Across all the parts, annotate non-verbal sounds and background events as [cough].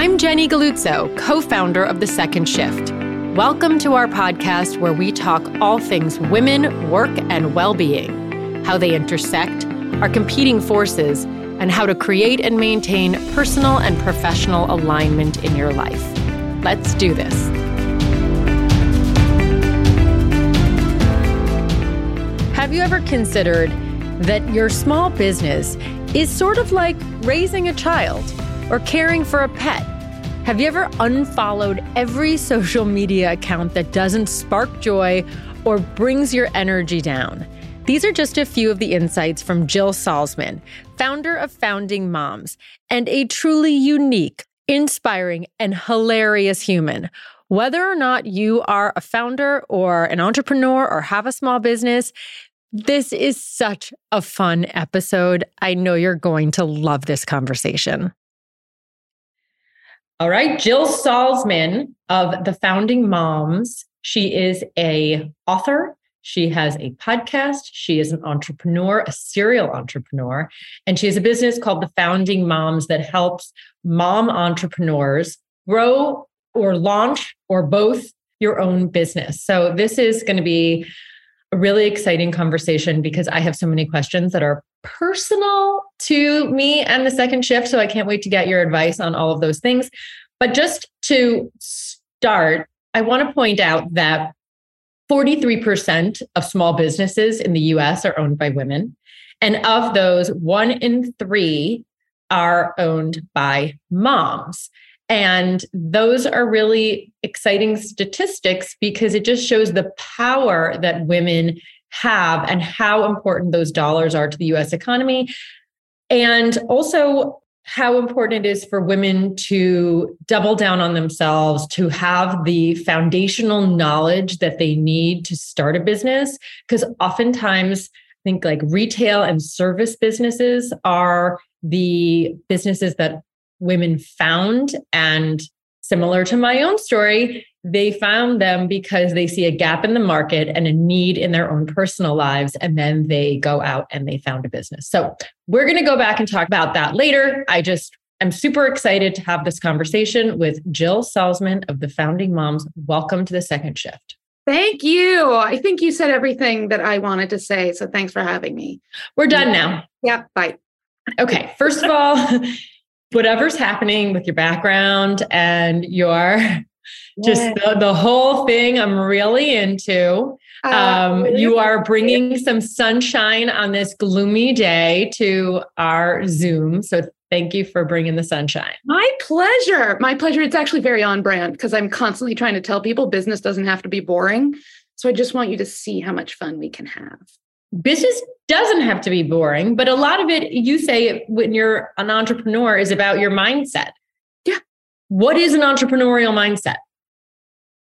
I'm Jenny Galluzzo, co founder of The Second Shift. Welcome to our podcast where we talk all things women, work, and well being, how they intersect, our competing forces, and how to create and maintain personal and professional alignment in your life. Let's do this. Have you ever considered that your small business is sort of like raising a child or caring for a pet? Have you ever unfollowed every social media account that doesn't spark joy or brings your energy down? These are just a few of the insights from Jill Salzman, founder of Founding Moms, and a truly unique, inspiring, and hilarious human. Whether or not you are a founder or an entrepreneur or have a small business, this is such a fun episode. I know you're going to love this conversation. All right, Jill Salzman of the Founding Moms. She is a author. She has a podcast. She is an entrepreneur, a serial entrepreneur, and she has a business called the Founding Moms that helps mom entrepreneurs grow or launch or both your own business. So this is going to be a really exciting conversation because I have so many questions that are personal to me and the second shift. So I can't wait to get your advice on all of those things. But just to start, I want to point out that 43% of small businesses in the US are owned by women. And of those, one in three are owned by moms. And those are really exciting statistics because it just shows the power that women have and how important those dollars are to the US economy. And also how important it is for women to double down on themselves, to have the foundational knowledge that they need to start a business. Because oftentimes, I think like retail and service businesses are the businesses that women found. And similar to my own story, they found them because they see a gap in the market and a need in their own personal lives. And then they go out and they found a business. So we're going to go back and talk about that later. I just I'm super excited to have this conversation with Jill Salzman of the Founding Moms. Welcome to the second shift. Thank you. I think you said everything that I wanted to say. So thanks for having me. We're done now. Yeah. Bye. Okay. First of all, [laughs] whatever's happening with your background and your just the, the whole thing I'm really into. Um, you are bringing some sunshine on this gloomy day to our Zoom. So thank you for bringing the sunshine. My pleasure. My pleasure. It's actually very on brand because I'm constantly trying to tell people business doesn't have to be boring. So I just want you to see how much fun we can have business doesn't have to be boring, but a lot of it, you say when you're an entrepreneur, is about your mindset. What is an entrepreneurial mindset?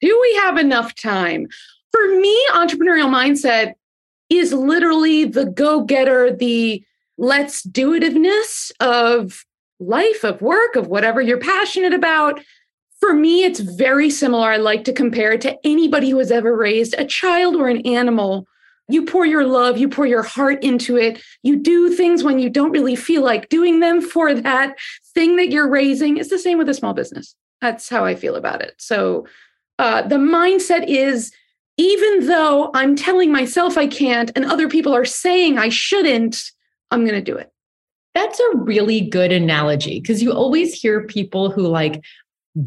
Do we have enough time? For me, entrepreneurial mindset is literally the go getter, the let's do itiveness of life, of work, of whatever you're passionate about. For me, it's very similar. I like to compare it to anybody who has ever raised a child or an animal you pour your love, you pour your heart into it. You do things when you don't really feel like doing them for that thing that you're raising. It's the same with a small business. That's how I feel about it. So uh, the mindset is even though I'm telling myself I can't and other people are saying I shouldn't, I'm going to do it. That's a really good analogy because you always hear people who like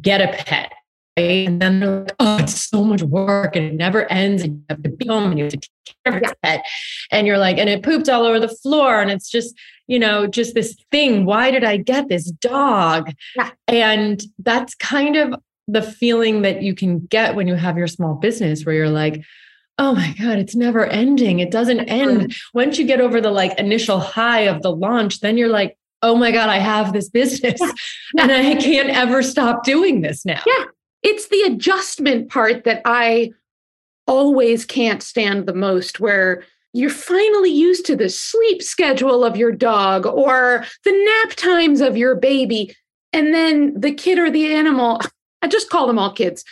get a pet and then they're like, oh, it's so much work and it never ends. And you have to be home and you have to take care of your pet. And you're like, and it pooped all over the floor. And it's just, you know, just this thing. Why did I get this dog? Yeah. And that's kind of the feeling that you can get when you have your small business where you're like, oh my God, it's never ending. It doesn't end. Once you get over the like initial high of the launch, then you're like, oh my God, I have this business yeah. [laughs] Yeah. and I can't ever stop doing this now. Yeah. It's the adjustment part that I always can't stand the most, where you're finally used to the sleep schedule of your dog or the nap times of your baby. And then the kid or the animal, [laughs] I just call them all kids,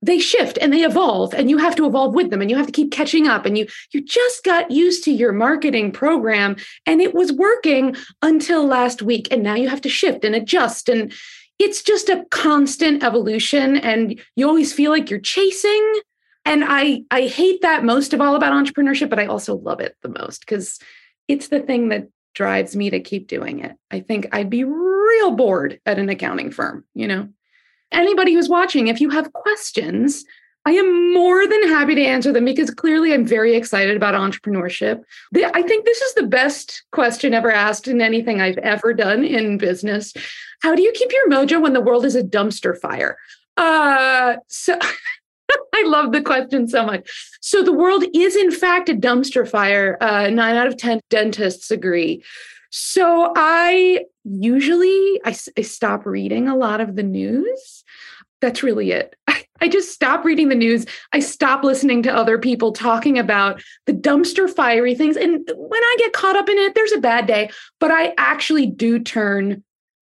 they shift and they evolve and you have to evolve with them and you have to keep catching up and you you just got used to your marketing program and it was working until last week and now you have to shift and adjust and it's just a constant evolution and you always feel like you're chasing. And i i hate that most of all about entrepreneurship but i also love it the most because it's the thing that drives me to keep doing it. I think i'd be real bored at an accounting firm you know? Anybody who's watching if you have questions I am more than happy to answer them because clearly I'm very excited about entrepreneurship. I think this is the best question ever asked in anything I've ever done in business. How do you keep your mojo when the world is a dumpster fire? Uh, so [laughs] I love the question so much. So the world is in fact a dumpster fire. Uh, nine out of 10 dentists agree. So I usually I, I stop reading a lot of the news. That's really it. [laughs] I just stop reading the news. I stop listening to other people talking about the dumpster fiery things. And when I get caught up in it, there's a bad day, but I actually do turn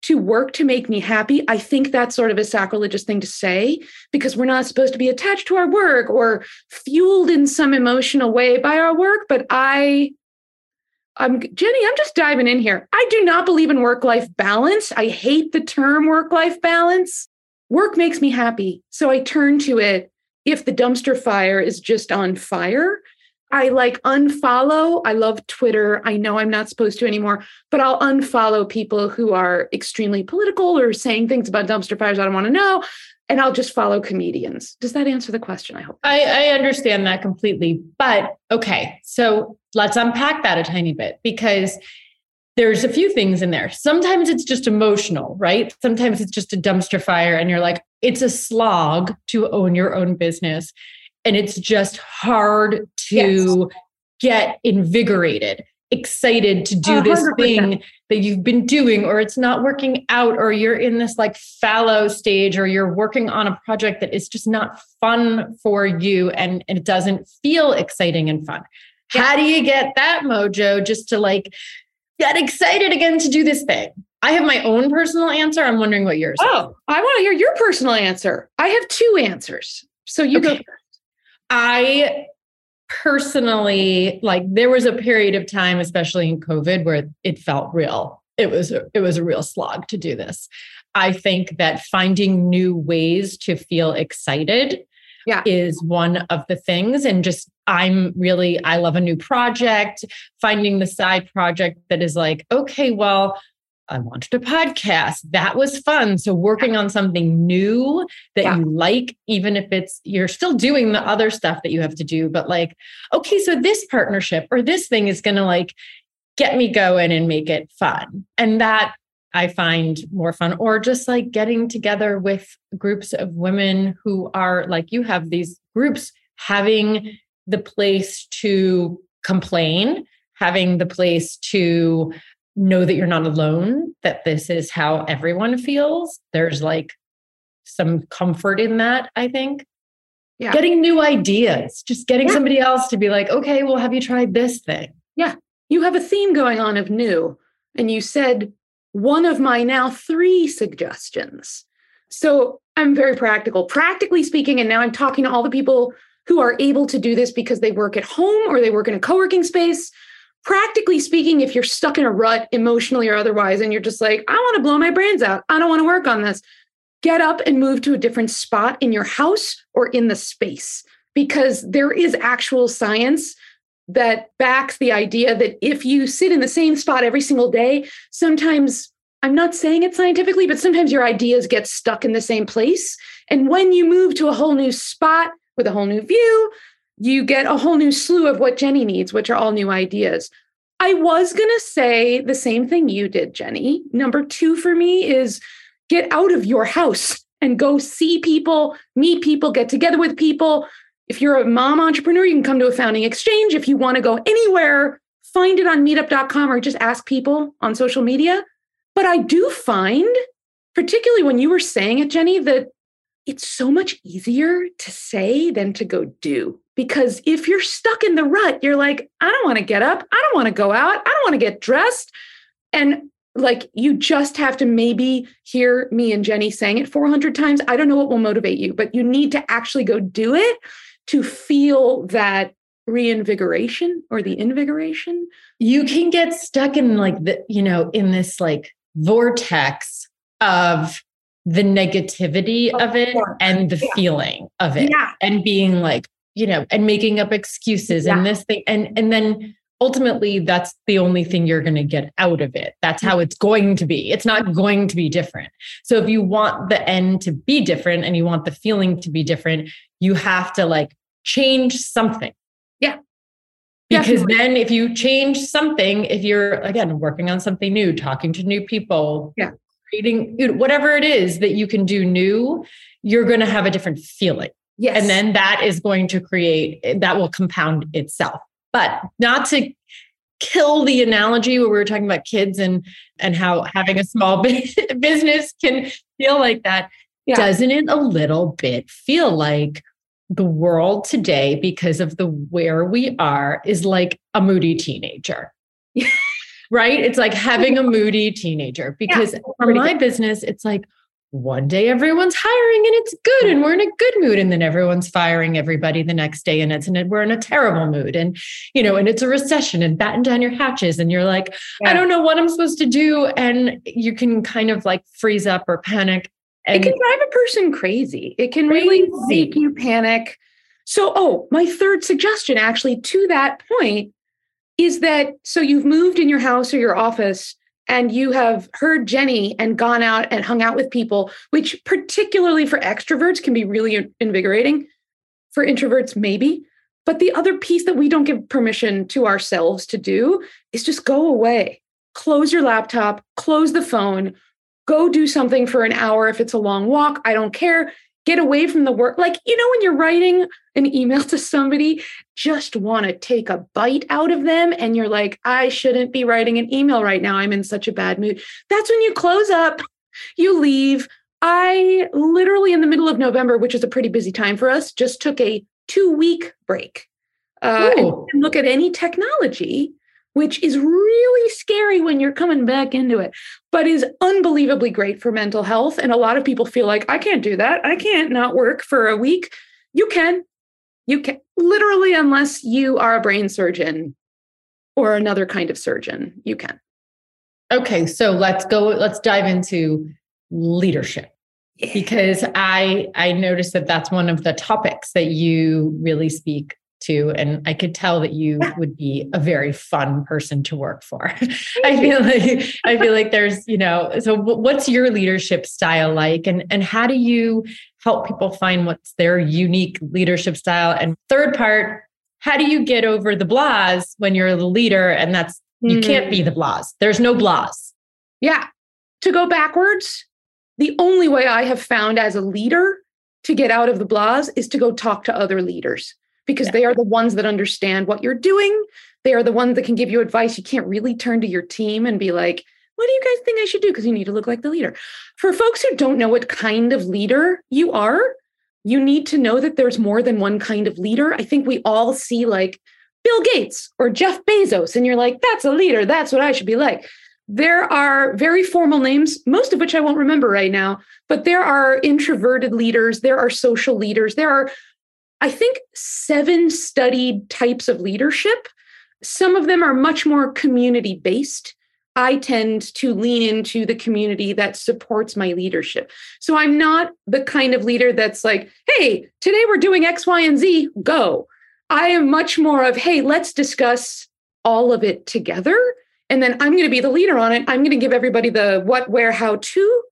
to work to make me happy. I think that's sort of a sacrilegious thing to say because we're not supposed to be attached to our work or fueled in some emotional way by our work. But I, I'm Jenny, I'm just diving in here. I do not believe in work life balance. I hate the term work life balance work makes me happy. So I turn to it if the dumpster fire is just on fire. I like unfollow. I love Twitter. I know I'm not supposed to anymore, but I'll unfollow people who are extremely political or saying things about dumpster fires I don't want to know. And I'll just follow comedians. Does that answer the question? I hope. I, I understand that completely. But okay, so let's unpack that a tiny bit because there's a few things in there. Sometimes it's just emotional, right? Sometimes it's just a dumpster fire, and you're like, it's a slog to own your own business. And it's just hard to yes. get invigorated, excited to do 100%. this thing that you've been doing, or it's not working out, or you're in this like fallow stage, or you're working on a project that is just not fun for you and, and it doesn't feel exciting and fun. How do you get that mojo just to like get excited again to do this thing? I have my own personal answer. I'm wondering what yours oh, is. I want to hear your personal answer. I have two answers. So you okay. go. I personally like there was a period of time especially in covid where it felt real it was a, it was a real slog to do this i think that finding new ways to feel excited yeah. is one of the things. And just, I'm really, I love a new project, finding the side project that is like, okay, well, I launched a podcast. That was fun. So working on something new that yeah. you like, even if it's you're still doing the other stuff that you have to do, but like, okay, so this partnership or this thing is going to like get me going and make it fun. And that I find more fun, or just like getting together with groups of women who are like you have these groups having the place to complain, having the place to know that you're not alone, that this is how everyone feels. There's like some comfort in that, I think. Yeah. Getting new ideas, just getting yeah. somebody else to be like, okay, well, have you tried this thing? Yeah. You have a theme going on of new. And you said one of my now three suggestions. So I'm very practical. Practically speaking, and now I'm talking to all the people who are able to do this because they work at home or they work in a co working space. Practically speaking, if you're stuck in a rut emotionally or otherwise, and you're just like, I want to blow my brains out, I don't want to work on this, get up and move to a different spot in your house or in the space because there is actual science that backs the idea that if you sit in the same spot every single day, sometimes I'm not saying it scientifically, but sometimes your ideas get stuck in the same place. And when you move to a whole new spot with a whole new view, you get a whole new slew of what Jenny needs, which are all new ideas. I was going to say the same thing you did, Jenny. Number two for me is get out of your house and go see people, meet people, get together with people, if you're a mom entrepreneur, you can come to a founding exchange. If you want to go anywhere, find it on meetup.com or just ask people on social media. But I do find, particularly when you were saying it, Jenny, that it's so much easier to say than to go do. Because if you're stuck in the rut, you're like, I don't want to get up. I don't want to go out. I don't want to get dressed. And like you just have to maybe hear me and Jenny saying it 400 times. I don't know what will motivate you, but you need to actually go do it to feel that reinvigoration or the invigoration you can get stuck in like the you know in this like vortex of the negativity Of of it course. and the Yeah. feeling of it Yeah. and being like, you know, and making up excuses Yeah. and this thing. And and then ultimately that's the only thing you're going to get out of it. That's how it's going to be. It's not going to be different. So if you want the end to be different and you want the feeling to be different, you have to like change something. Yeah. Because Definitely. then if you change something, if you're again working on something new, talking to new people, Yeah. creating whatever it is that you can do new, you're going to have a different feeling. Yes. And then that is going to create, that will compound itself. But not to kill the analogy where we were talking about kids and and how having a small [laughs] business can feel like that. Yeah. Doesn't it a little bit feel like the world today, because of the where we are, is like a moody teenager? [laughs] right? It's like having a moody teenager because for pretty my business, it's like one day everyone's hiring and it's good and we're in a good mood and then everyone's firing everybody the next day and it's and we're in a terrible mood and you know and it's a recession and batten down your hatches and you're like I don't know what I'm supposed to do and you can kind of like freeze up or panic it can drive a person crazy. It can really make you panic. So, oh, my third suggestion actually to that point is that so you've moved in your house or your office and you have heard Jenny and gone out and hung out with people, which particularly for extroverts can be really invigorating. For introverts, maybe. But the other piece that we don't give permission to ourselves to do is just go away. Close your laptop, close the phone, go do something for an hour if it's a long walk. I don't care. Get away from the work. Like, you know, when you're writing an email to somebody, just want to take a bite out of them. And you're like, I shouldn't be writing an email right now. I'm in such a bad mood. That's when you close up, you leave. I literally, in the middle of November, which is a pretty busy time for us, just took a two week break. Uh, and Ooh. look at any technology, which is really scary when you're coming back into it, but is unbelievably great for mental health. And a lot of people feel like, I can't do that. I can't not work for a week. You can. You can literally, unless you are a brain surgeon or another kind of surgeon, you can. okay so let's go let's dive into leadership because I I noticed that that's one of the topics that you really speak to, and I could tell that you would be a very fun person to work for. [laughs] I feel like I feel like there's you know so what's your leadership style like, and and how do you help people find what's their unique leadership style? And third part, how do you get over the blahs when you're the leader, and that's you can't be the hmm. blahs. There's no blahs. Yeah. To go backwards, the only way I have found as a leader to get out of the blahs is to go talk to other leaders because Yeah. they are the ones that understand what you're doing. They are the ones that can give you advice. You can't really turn to your team and be like, what do you guys think I should do? Because you need to look like the leader. For folks who don't know what kind of leader you are, you need to know that there's more than one kind of leader. I think we all see like Bill Gates or Jeff Bezos, and you're like, that's a leader. That's what I should be like. There are very formal names, most of which I won't remember right now, but there are introverted leaders, there are social leaders, there are, I think, seven studied types of leadership. Some of them are much more community based. I tend to lean into the community that supports my leadership. So I'm not the kind of leader that's like, hey, today we're doing X, Y, and Z, go. I am much more of, hey, let's discuss all of it together. And then I'm going to be the leader on it. I'm going to give everybody the what, where, how to.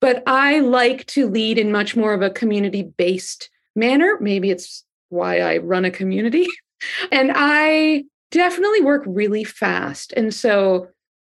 But I like to lead in much more of a community based manner. Maybe it's why I run a community. [laughs] and I definitely work really fast. And so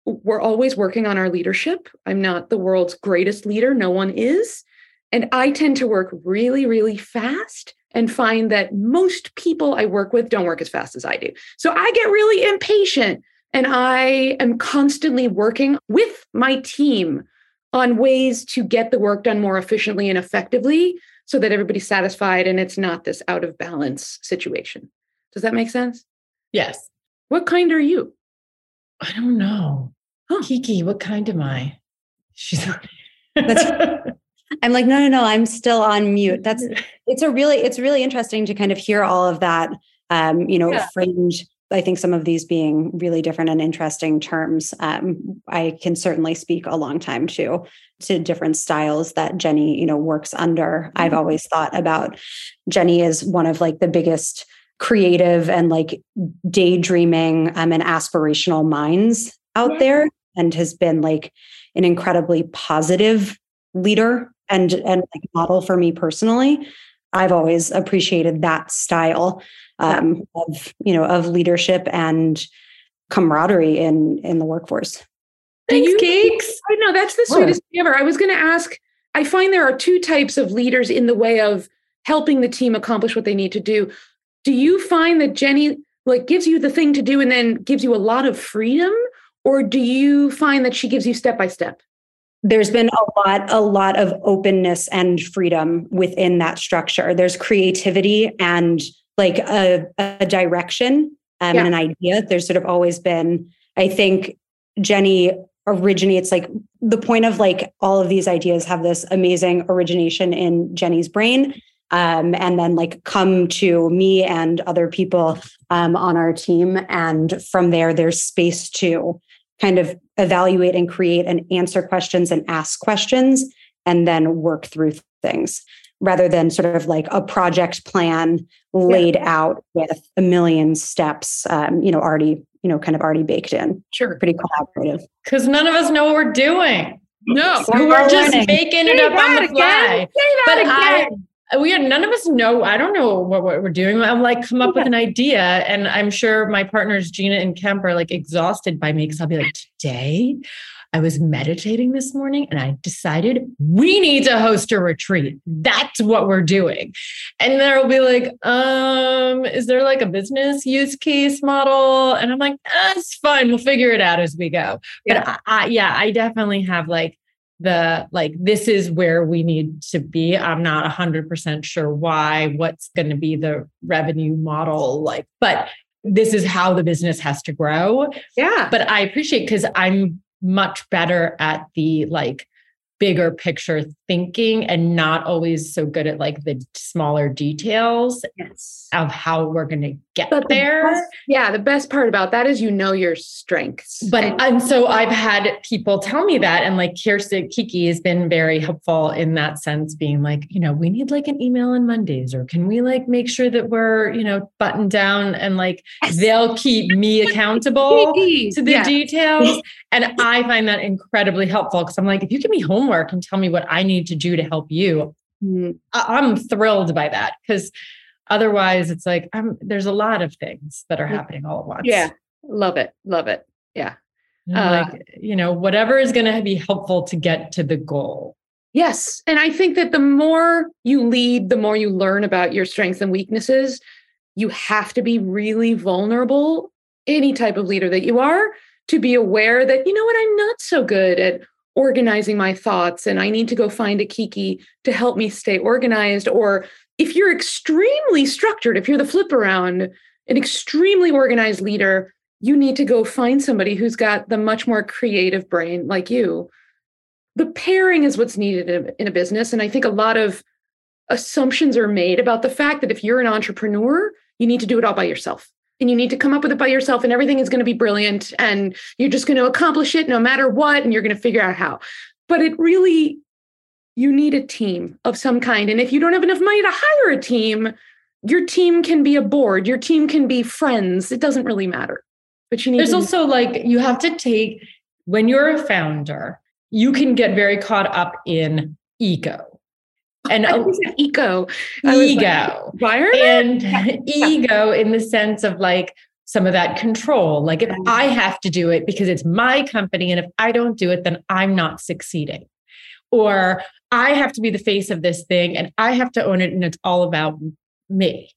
we're always working on our leadership. I'm not the world's greatest leader, no one is. And I tend to work really, really fast and find that most people I work with don't work as fast as I do. So I get really impatient and I am constantly working with my team on ways to get the work done more efficiently and effectively so that everybody's satisfied and it's not this out of balance situation. Does that make sense? Yes. What kind are you? I don't know. Huh. Kiki, what kind am I? She's That's- [laughs] I'm like, no, no, no, I'm still on mute. That's [laughs] it's a really, it's really interesting to kind of hear all of that, um, you know, Yeah. fringe I think some of these being really different and interesting terms, um, I can certainly speak a long time to to different styles that Jenny, you know, works under. Mm-hmm. I've always thought about Jenny as one of like the biggest creative and like daydreaming um, and aspirational minds out yeah. there, and has been like an incredibly positive leader and and like model for me personally. I've always appreciated that style um, of you know of leadership and camaraderie in in the workforce. Thanks, you, Cakes. I know that's the sweetest thing ever. I was going to ask. I find there are two types of leaders in the way of helping the team accomplish what they need to do. Do you find that Jenny like gives you the thing to do and then gives you a lot of freedom, or do you find that she gives you step by step? There's been a lot a lot of openness and freedom within that structure there's creativity and like a, a direction um, yeah. and an idea there's sort of always been i think jenny originates like the point of like all of these ideas have this amazing origination in jenny's brain um, and then like come to me and other people um, on our team and from there there's space to kind of evaluate and create and answer questions and ask questions and then work through things rather than sort of like a project plan laid yeah. out with a million steps um, you know already you know kind of already baked in. Sure. Pretty collaborative. Because none of us know what we're doing. No so we're just making it up on the fly. But again. I, we had none of us know. I don't know what, what we're doing. I'm like, come up yeah. with an idea. And I'm sure my partners, Gina and Kemp, are like exhausted by me because I'll be like, today I was meditating this morning and I decided we need to host a retreat. That's what we're doing. And they'll be like, um, is there like a business use case model? And I'm like, that's fine. We'll figure it out as we go. Yeah. But I, I, yeah, I definitely have like the like this is where we need to be. I'm not 100% sure why what's going to be the revenue model like but this is how the business has to grow. Yeah. But i appreciate because i'm much better at the like bigger picture thinking and not always so good at like the smaller details yes. of how we're going to get but there. The best, yeah, the best part about that is you know your strengths. But and, and so I've had people tell me that and like Kirsten Kiki has been very helpful in that sense being like, you know, we need like an email on Mondays or can we like make sure that we're, you know, buttoned down and like yes. they'll keep [laughs] me accountable to the yeah. details [laughs] and I find that incredibly helpful because I'm like if you give me homework and tell me what I need to do to help you, mm-hmm. I'm thrilled by that because otherwise it's like I'm, there's a lot of things that are happening all at once. Yeah. Love it. Love it. Yeah. Uh, like, you know, whatever is going to be helpful to get to the goal. Yes. And I think that the more you lead, the more you learn about your strengths and weaknesses. You have to be really vulnerable, any type of leader that you are, to be aware that, you know what, I'm not so good at organizing my thoughts and I need to go find a Kiki to help me stay organized. Or if you're extremely structured, if you're the flip around, an extremely organized leader, you need to go find somebody who's got the much more creative brain like you. The pairing is what's needed in a business. And I think a lot of assumptions are made about the fact that if you're an entrepreneur, you need to do it all by yourself and you need to come up with it by yourself and everything is going to be brilliant and you're just going to accomplish it no matter what and you're going to figure out how. But it really you need a team of some kind. And if you don't have enough money to hire a team your team can be a board your team can be friends. It doesn't really matter. But you need there's to- also like you have to take when you're a founder you can get very caught up in ego and eco. Ego. like, and ego in the sense of like some of that control. Like if i have to do it because it's my company and if i don't do it then i'm not succeeding. Or i have to be the face of this thing and i have to own it and it's all about me.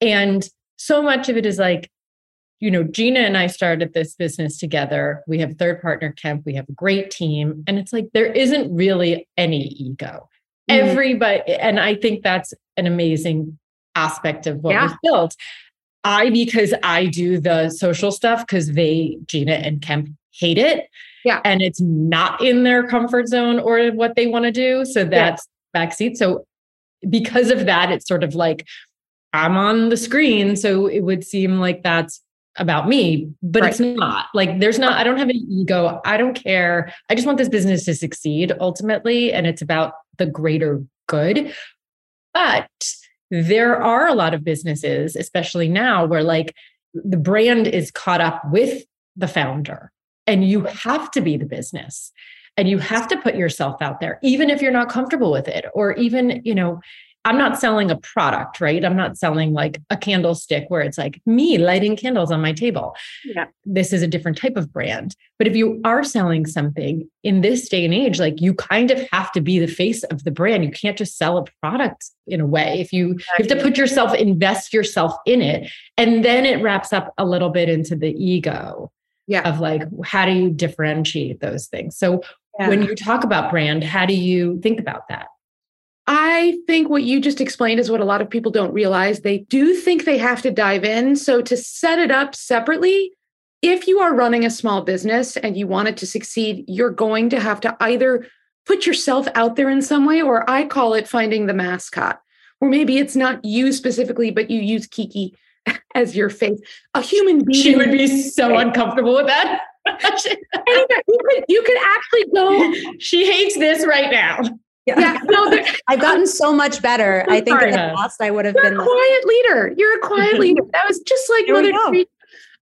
And so much of it is like you know gina and i started this business together. We have third partner kemp we have a great team. And it's like there isn't really any ego. Mm-hmm. Everybody, and I think that's an amazing aspect of what yeah. was built. I, because I do the social stuff because they, Gina and Kemp, hate it. Yeah. And it's not in their comfort zone or what they want to do. So that's yeah. backseat. So because of that, it's sort of like I'm on the screen. So it would seem like that's about me, but right. it's not. Like there's not, I don't have an ego. I don't care. I just want this business to succeed ultimately. And it's about the greater good. But there are a lot of businesses, especially now, where like the brand is caught up with the founder and you have to be the business and you have to put yourself out there even if you're not comfortable with it or even you know I'm not selling a product, right? I'm not selling like a candlestick where it's like me lighting candles on my table. Yeah. This is a different type of brand. But if you are selling something in this day and age, like you kind of have to be the face of the brand. You can't just sell a product in a way. If you, exactly. you have to put yourself, invest yourself in it. And then it wraps up a little bit into the ego yeah. of like, how do you differentiate those things? So yeah. when you talk about brand, how do you think about that? I think what you just explained is what a lot of people don't realize. They do think they have to dive in. So, to set it up separately, if you are running a small business and you want it to succeed, you're going to have to either put yourself out there in some way, or I call it finding the mascot, or maybe it's not you specifically, but you use Kiki [laughs] as your face. A human being. She would be so uncomfortable with that. [laughs] you, could, you could actually go. [laughs] She hates this right now. Yeah. yeah no, [laughs] I've gotten so much better. [laughs] I think in the past I would have You're been a quiet leader. You're a quiet [laughs] leader. That was just like Here Mother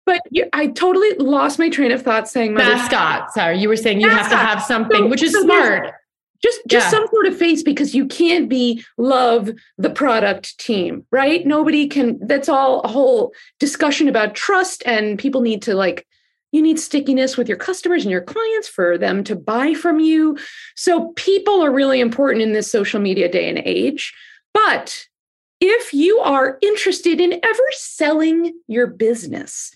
But you, I totally lost my train of thought saying Mother mascot. Sorry, you were saying you mascot. have to have something, so, which is so smart. Just just yeah. some sort of face because you can't be love the product team, right? Nobody can. That's all a whole discussion about trust, and people need to like you need stickiness with your customers and your clients for them to buy from you. So, people are really important in this social media day and age. But if you are interested in ever selling your business,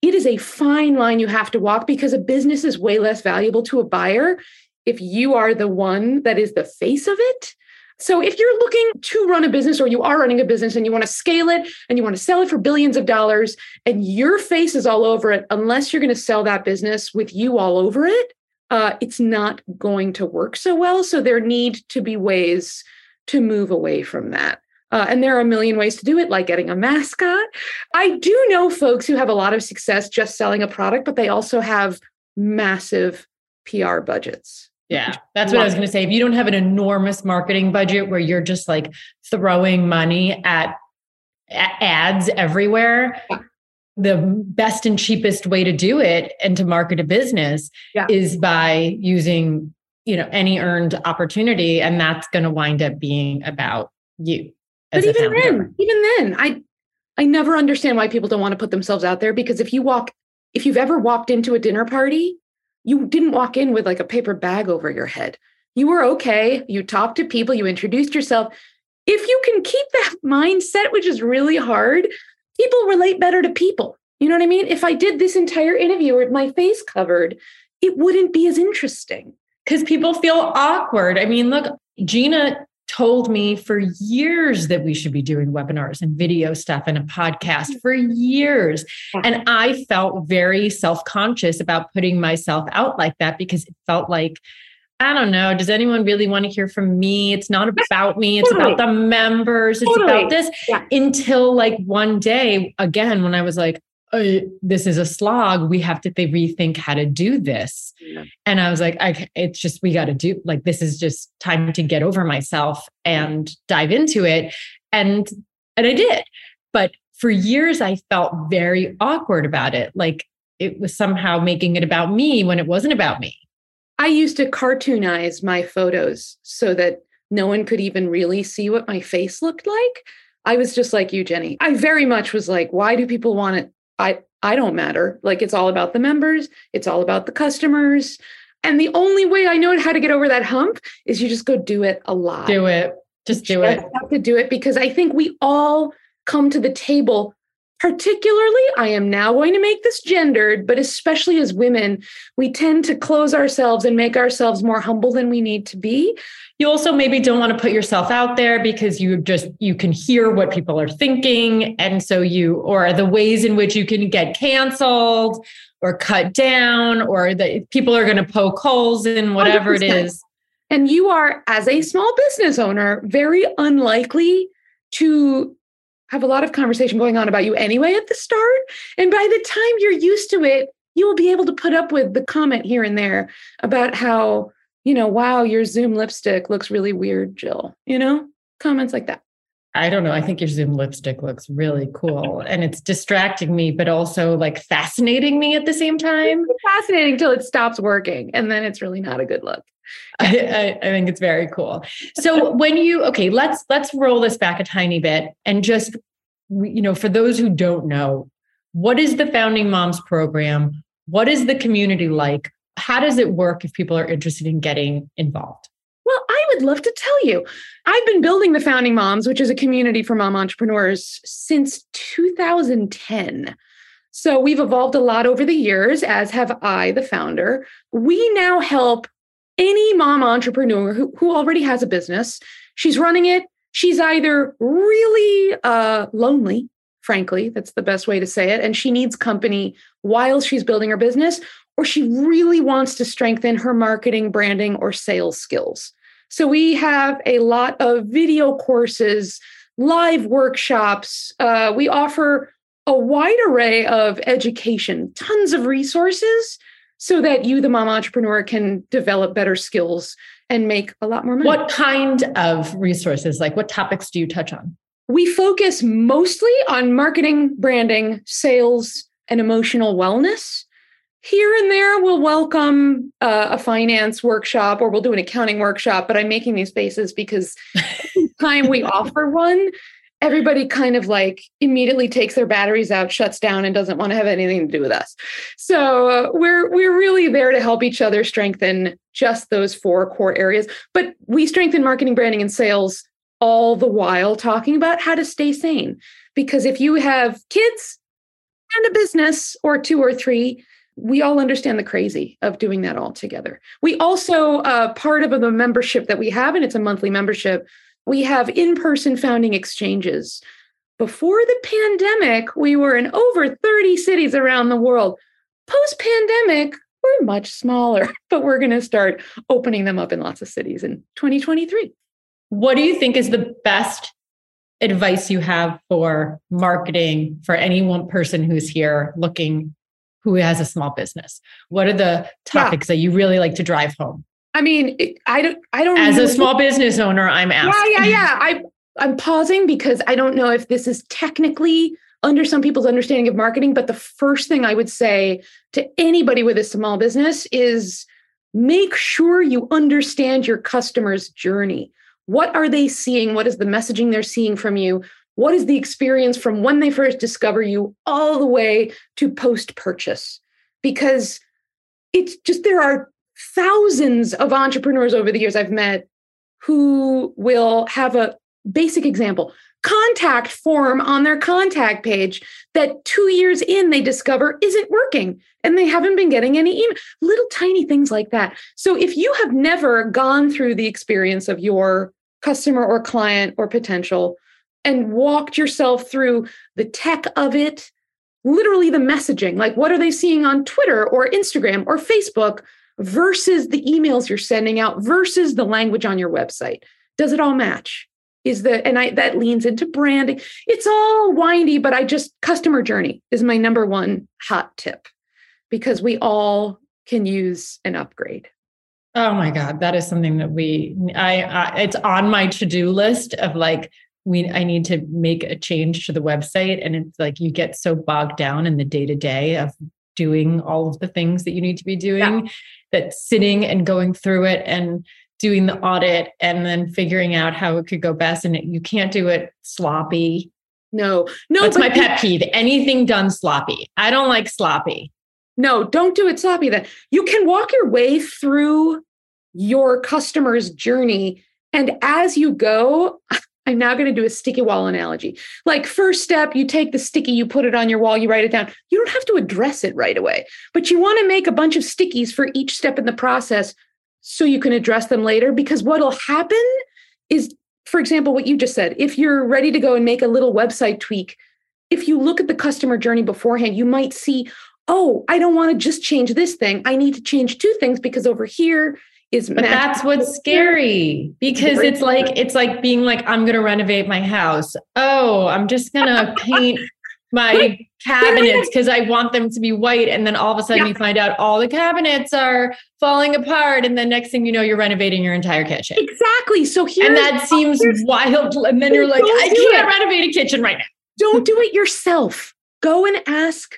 it is a fine line you have to walk because a business is way less valuable to a buyer if you are the one that is the face of it so if you're looking to run a business or you are running a business and you want to scale it and you want to sell it for billions of dollars and your face is all over it, unless you're going to sell that business with you all over it, uh, it's not going to work so well. So there need to be ways to move away from that. Uh, and there are a million ways to do it, like getting a mascot. I do know folks who have a lot of success just selling a product, but they also have massive PR budgets. Yeah, that's what I was going to say. If you don't have an enormous marketing budget where you're just like throwing money at, ads everywhere, the best and cheapest way to do it and to market a business yeah. is by using, you know, any earned opportunity and that's going to wind up being about you. But even then, even then, I I never understand why people don't want to put themselves out there because if you walk if you've ever walked into a dinner party you didn't walk in with like a paper bag over your head. You were okay. You talked to people, you introduced yourself. If you can keep that [laughs] mindset, which is really hard, people relate better to people. You know what I mean? If I did this entire interview with my face covered, it wouldn't be as interesting. Because people feel awkward. I mean, look, Gina told me for years that we should be doing webinars and video stuff and a podcast mm. for years. And I felt very self conscious about putting myself out like that because it felt like, I don't know, does anyone really want to hear from me? It's not about me, it's totally. about the members, it's totally. about this. Yeah. Until like one day, again, when I was like, oh, this is a slog. We have to rethink how to do this. Yeah. And I was like, I, it's just, we got to do like, this is just time to get over myself and dive into it. And, and I did. But for years, I felt very awkward about it. Like it was somehow making it about me when it wasn't about me. I used to cartoonize my photos so that no one could even really see what my face looked like. I was just like you, Jenny. I very much was like, why do people want it I I don't matter. Like it's all about the members, it's all about the customers. And the only way I know how to get over that hump is you just go do it a lot. Do it. Just do it. Have to do it because I think we all come to the table particularly i am now going to make this gendered but especially as women we tend to close ourselves and make ourselves more humble than we need to be you also maybe don't want to put yourself out there because you just you can hear what people are thinking and so you or the ways in which you can get canceled or cut down or that people are going to poke holes in whatever 100%. it is and you are as a small business owner very unlikely to have a lot of conversation going on about you anyway at the start. And by the time you're used to it, you will be able to put up with the comment here and there about how, you know, wow, your Zoom lipstick looks really weird, Jill. You know, comments like that. I don't know. I think your Zoom lipstick looks really cool and it's distracting me, but also like fascinating me at the same time. It's fascinating till it stops working and then it's really not a good look. [laughs] I, I, think it's very cool. So when you okay, let's let's roll this back a tiny bit and just you know, for those who don't know, what is the Founding Moms program? What is the community like? How does it work if people are interested in getting involved? Well, I would love to tell you. I've been building the Founding Moms, which is a community for mom entrepreneurs, since 2010. So we've evolved a lot over the years, as have I, the founder. We now help any mom entrepreneur who, who already has a business. She's running it. She's either really uh, lonely, frankly, that's the best way to say it, and she needs company while she's building her business, or she really wants to strengthen her marketing, branding, or sales skills. So we have a lot of video courses, live workshops. Uh, we offer a wide array of education, tons of resources so that you, the mom entrepreneur, can develop better skills and make a lot more money. What kind of resources, like what topics do you touch on? We focus mostly on marketing, branding, sales, and emotional wellness here and there we'll welcome uh, a finance workshop or we'll do an accounting workshop but i'm making these faces because [laughs] time we offer one everybody kind of like immediately takes their batteries out shuts down and doesn't want to have anything to do with us so uh, we're we're really there to help each other strengthen just those four core areas but we strengthen marketing branding and sales all the while talking about how to stay sane because if you have kids and a business or two or three we all understand the crazy of doing that all together. We also, uh, part of the membership that we have, and it's a monthly membership, we have in person founding exchanges. Before the pandemic, we were in over 30 cities around the world. Post pandemic, we're much smaller, [laughs] but we're going to start opening them up in lots of cities in 2023. What do you think is the best advice you have for marketing for any one person who's here looking who has a small business? What are the topics yeah. that you really like to drive home? I mean, I don't, I don't. As a small business owner, I'm asking. Yeah, yeah, yeah. I, I'm pausing because I don't know if this is technically under some people's understanding of marketing. But the first thing I would say to anybody with a small business is make sure you understand your customer's journey. What are they seeing? What is the messaging they're seeing from you? What is the experience from when they first discover you all the way to post purchase? Because it's just there are thousands of entrepreneurs over the years I've met who will have a basic example contact form on their contact page that two years in they discover isn't working and they haven't been getting any email little tiny things like that so if you have never gone through the experience of your customer or client or potential and walked yourself through the tech of it, literally the messaging. Like, what are they seeing on Twitter or Instagram or Facebook versus the emails you're sending out versus the language on your website? Does it all match? Is the and I that leans into branding. It's all windy, but I just customer journey is my number one hot tip because we all can use an upgrade. Oh my God, that is something that we I, I it's on my to-do list of like we I need to make a change to the website and it's like you get so bogged down in the day to day of doing all of the things that you need to be doing yeah. that sitting and going through it and doing the audit and then figuring out how it could go best. And you can't do it sloppy. No no that's my pet peeve. Anything done sloppy. I don't like sloppy. No don't do it sloppy then. You can walk your way through your customer's journey and as you go I'm now going to do a sticky wall analogy. Like, first step, you take the sticky, you put it on your wall, you write it down. You don't have to address it right away, but you want to make a bunch of stickies for each step in the process so you can address them later. Because what'll happen is, for example, what you just said, if you're ready to go and make a little website tweak, if you look at the customer journey beforehand, you might see, oh, I don't want to just change this thing. I need to change two things because over here is But that's what's scary because it's like it's like being like I'm going to renovate my house. Oh, I'm just going to paint [laughs] my cabinets because I want them to be white and then all of a sudden Yeah. you find out all the cabinets are falling apart and then next thing you know you're renovating your entire kitchen. exactly. So here And that seems [laughs] wild and then you're like I can't it. renovate a kitchen right now. don't do it yourself. Go and ask.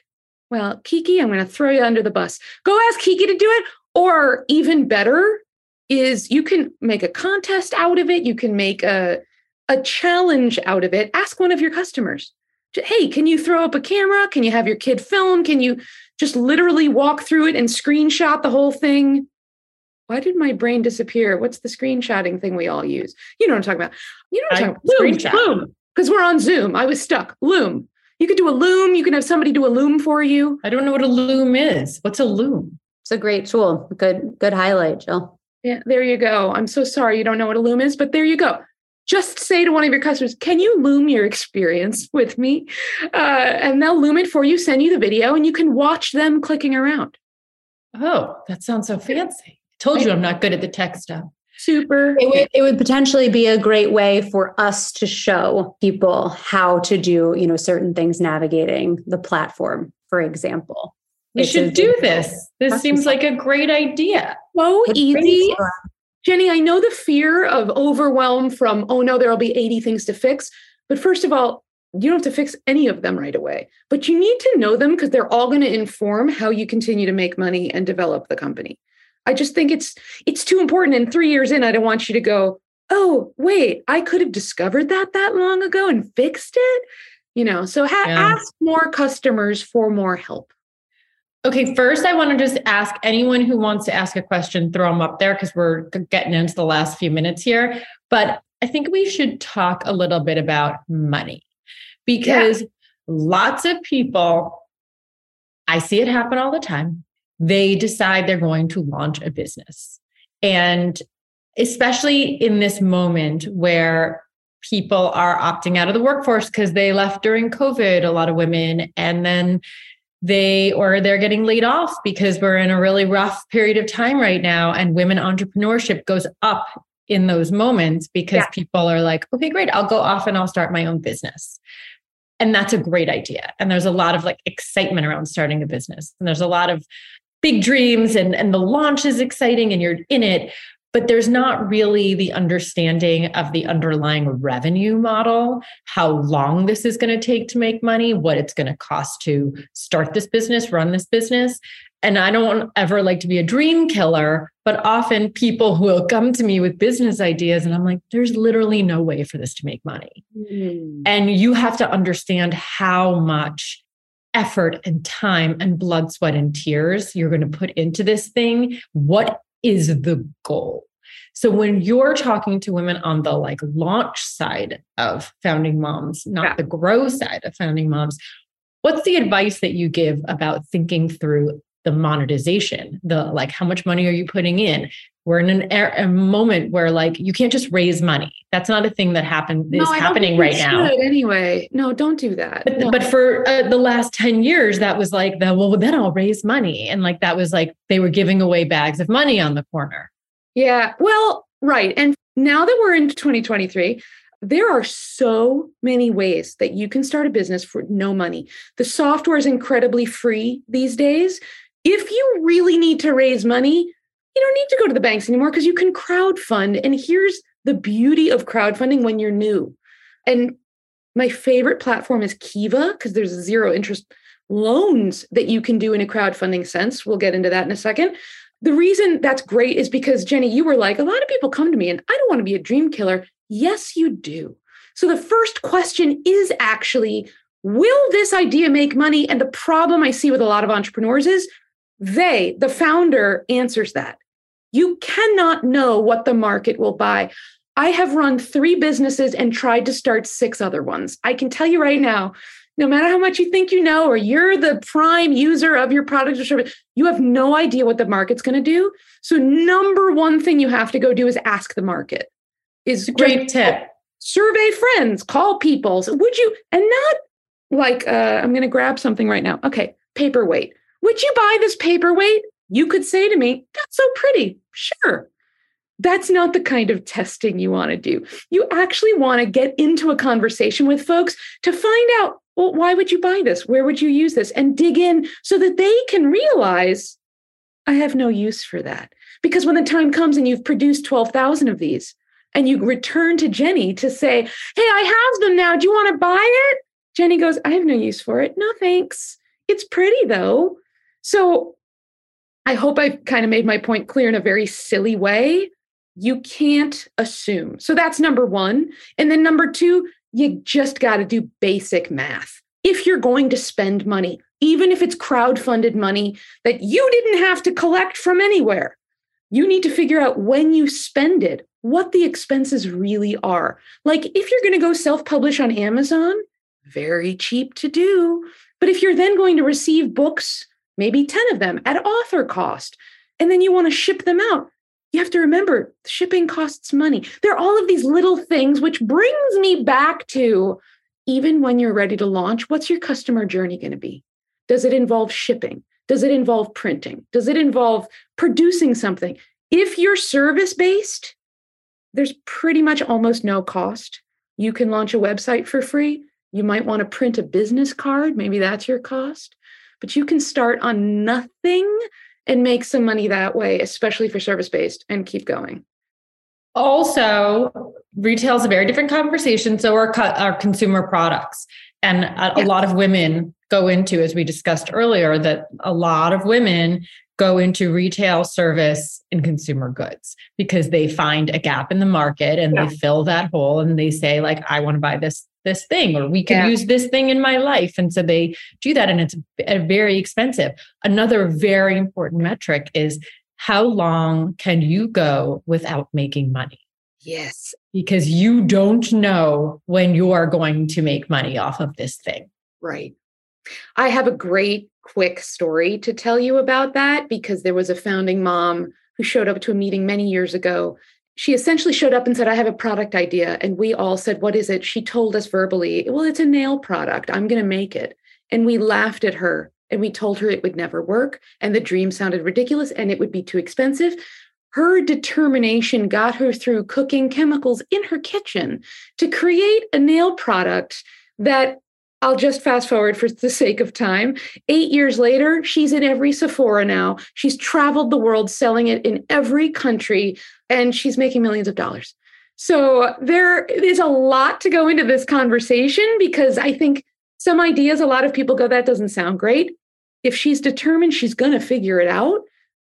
Well, Kiki, I'm going to throw you under the bus. Go ask Kiki to do it. Or even better is you can make a contest out of it. You can make a a challenge out of it. Ask one of your customers. Hey, can you throw up a camera? Can you have your kid film? Can you just literally walk through it and screenshot the whole thing? Why did my brain disappear? What's the screenshotting thing we all use? You know what I'm talking about. You know what I'm I talking about. Loom, screenshot. Loom. Because we're on Zoom. I was stuck. Loom. You could do a loom. You can have somebody do a loom for you. I don't know what a loom is. What's a loom? It's a great tool. Good, good highlight, Jill. Yeah, there you go. I'm so sorry you don't know what a loom is, but there you go. Just say to one of your customers, "Can you loom your experience [laughs] with me?" Uh, and they'll loom it for you, send you the video, and you can watch them clicking around. Oh, that sounds so fancy. I told you I'm not good at the tech stuff. Super. It would, it would potentially be a great way for us to show people how to do, you know, certain things navigating the platform, for example. We It's should do this. This seems like a great idea. So easy. Jenny, I know the fear of overwhelm from, oh no, there'll be 80 things to fix. But first of all, you don't have to fix any of them right away, but you need to know them because they're all going to inform how you continue to make money and develop the company. I just think it's it's too important. And three years in, I don't want you to go, oh wait, I could have discovered that that long ago and fixed it. You know, so ha- Yeah. ask more customers for more help. Okay, first, I want to just ask anyone who wants to ask a question, throw them up there because we're getting into the last few minutes here. But I think we should talk a little bit about money because lots of people, I see it happen all the time. They decide they're going to launch a business. And especially in this moment where people are opting out of the workforce because they left during COVID, a lot of women, and then they or they're getting laid off because we're in a really rough period of time right now and women entrepreneurship goes up in those moments because Yeah. people are like okay great i'll go off and i'll start my own business. And that's a great idea. And there's a lot of like excitement around starting a business. And there's a lot of big dreams and and the launch is exciting and you're in it but there's not really the understanding of the underlying revenue model, how long this is going to take to make money, what it's going to cost to start this business, run this business. And I don't ever like to be a dream killer, but often people will come to me with business ideas, and I'm like, there's literally no way for this to make money. Hmm. And you have to understand how much effort and time and blood, sweat, and tears you're going to put into this thing. What is the goal? So when you're talking to women on the like launch side of founding moms, not Yeah. the grow side of founding moms, what's the advice that you give about thinking through the monetization? The like, how much money are you putting in? We're in an er- a moment where like you can't just raise money. That's not a thing that happen is happening right now. Anyway, no, don't do that. But, No. but for uh, the last 10 years, that was like, the, well, then I'll raise money. And like, that was like, they were giving away bags of money on the corner. Yeah, well, right. And now that we're into 2023, there are so many ways that you can start a business for no money. The software is incredibly free these days. If you really need to raise money, you don't need to go to the banks anymore because you can crowdfund. And here's the beauty of crowdfunding when you're new. And my favorite platform is Kiva because there's zero interest loans that you can do in a crowdfunding sense. We'll get into that in a second. The reason that's great is because Jenny, you were like, a lot of people come to me and I don't want to be a dream killer. Yes, you do. So the first question is actually, will this idea make money? And the problem I see with a lot of entrepreneurs is they, the founder, answers that. You cannot know what the market will buy. I have run three businesses and tried to start six other ones. I can tell you right now, no matter how much you think you know, or you're the prime user of your product or service, you have no idea what the market's going to do. So, number one thing you have to go do is ask the market. Is Great tip. survey friends, call people. So would you, and not like, uh, I'm going to grab something right now. Okay, paperweight. Would you buy this paperweight? You could say to me, that's so pretty. Sure. that's not the kind of testing you want to do. You actually want to get into a conversation with folks to find out, well, why would you buy this? Where would you use this? And dig in so that they can realize, I have no use for that. Because when the time comes and you've produced 12,000 of these and you return to Jenny to say, Hey, I have them now. Do you want to buy it? Jenny goes, I have no use for it. No, thanks. It's pretty though. So I hope I've kind of made my point clear in a very silly way you can't assume. So that's number one. And then number two, you just got to do basic math. If you're going to spend money, even if it's crowd-funded money that you didn't have to collect from anywhere, you need to figure out when you spend it, what the expenses really are. Like if you're going to go self publish on Amazon, very cheap to do. But if you're then going to receive books, maybe 10 of them at author cost, and then you want to ship them out, you have to remember shipping costs money. There are all of these little things, which brings me back to even when you're ready to launch, what's your customer journey going to be? Does it involve shipping? Does it involve printing? Does it involve producing something? If you're service based, there's pretty much almost no cost. You can launch a website for free. You might want to print a business card. Maybe that's your cost. But you can start on nothing and make some money that way, especially for service based, and keep going. Also, retail is a very different conversation. So are, our consumer products. And a, yes. a lot of women go into, as we discussed earlier, that a lot of women go into retail service and consumer goods because they find a gap in the market and yeah. they fill that hole and they say like i want to buy this this thing or we could yeah. use this thing in my life. And so they do that and it's uh, very expensive. Another very important metric is how long can you go without making money? Yes. Because you don't know when you are going to make money off of this thing. Right. I have a great quick story to tell you about that because there was a founding mom who showed up to a meeting many years ago she essentially showed up and said, I have a product idea. And we all said, What is it? She told us verbally, Well, it's a nail product. I'm going to make it. And we laughed at her and we told her it would never work. And the dream sounded ridiculous and it would be too expensive. Her determination got her through cooking chemicals in her kitchen to create a nail product that I'll just fast forward for the sake of time. Eight years later, she's in every Sephora now. She's traveled the world selling it in every country, and she's making millions of dollars. So there is a lot to go into this conversation because I think some ideas, a lot of people go, that doesn't sound great. If she's determined, she's going to figure it out.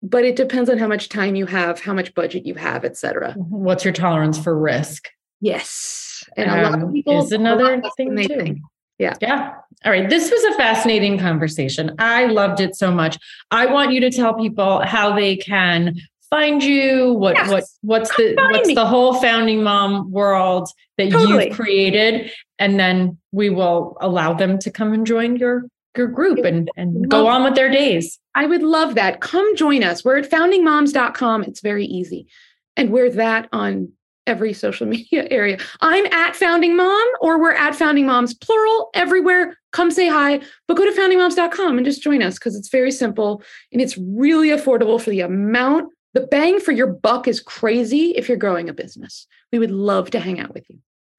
But it depends on how much time you have, how much budget you have, et cetera. What's your tolerance for risk? Yes. And um, a lot of um, people is another thing too. Think. Yeah. Yeah. All right. This was a fascinating conversation. I loved it so much. I want you to tell people how they can find you what yes. what what's the what's me. the whole founding mom world that totally. you've created and then we will allow them to come and join your your group and and go on with their days i would love that come join us we're at foundingmoms.com it's very easy and we're that on every social [laughs] media area. I'm at Founding Mom or we're at Founding Moms, plural, everywhere. Come say hi, but go to foundingmoms.com and just join us because it's very simple and it's really affordable for the amount. The bang for your buck is crazy if you're growing a business. We would love to hang out with you.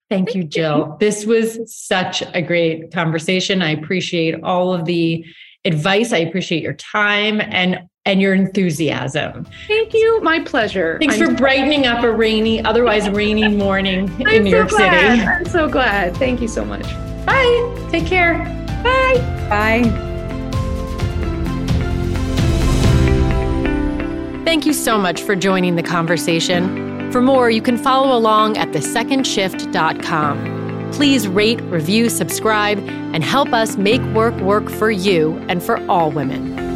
Thank you, Jill. This was such a great conversation. I appreciate all of the advice. I appreciate your time and and your enthusiasm. Thank you. My pleasure. Thanks I'm for brightening up a rainy, otherwise rainy morning in New so York glad. City. I'm so glad. Thank you so much. Bye. Take care. Bye. Bye. Thank you so much for joining the conversation. For more, you can follow along at thesecondshift.com. Please rate, review, subscribe, and help us make work work for you and for all women.